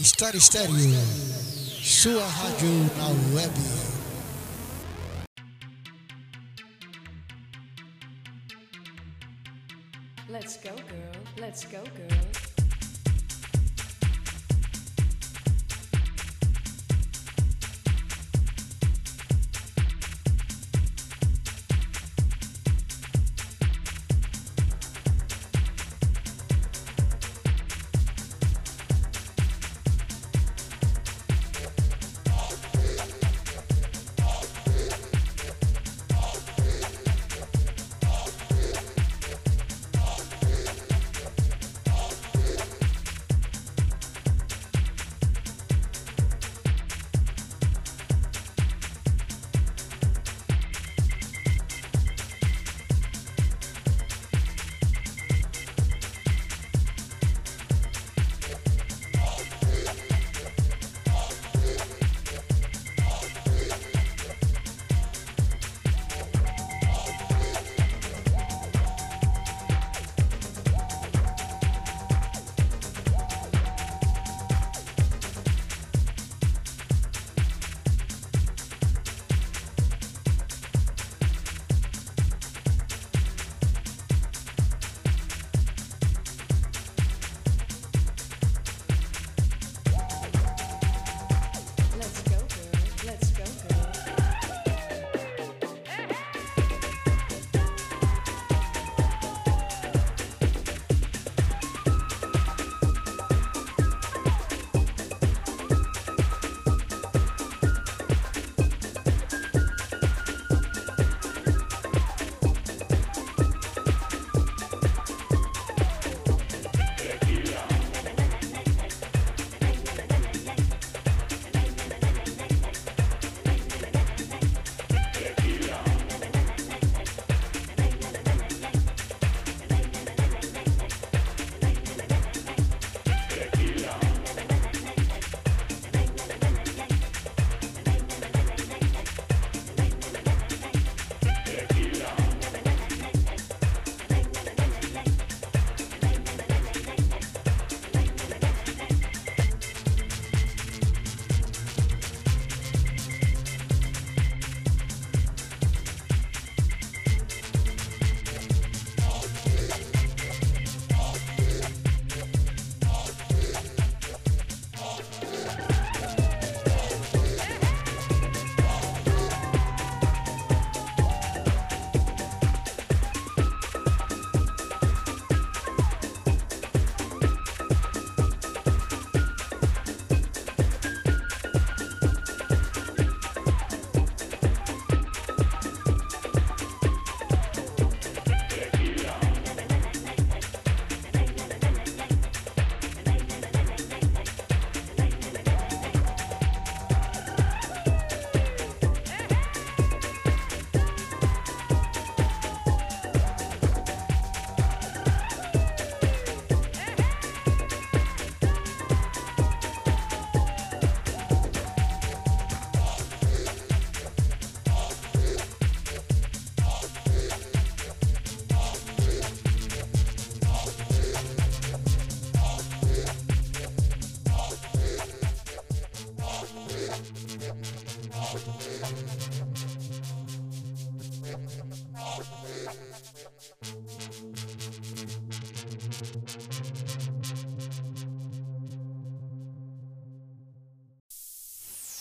História Estéreo, sua rádio na web. Let's go, girl. Let's go, girl.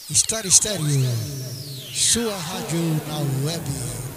História Estéreo, sua rádio na web.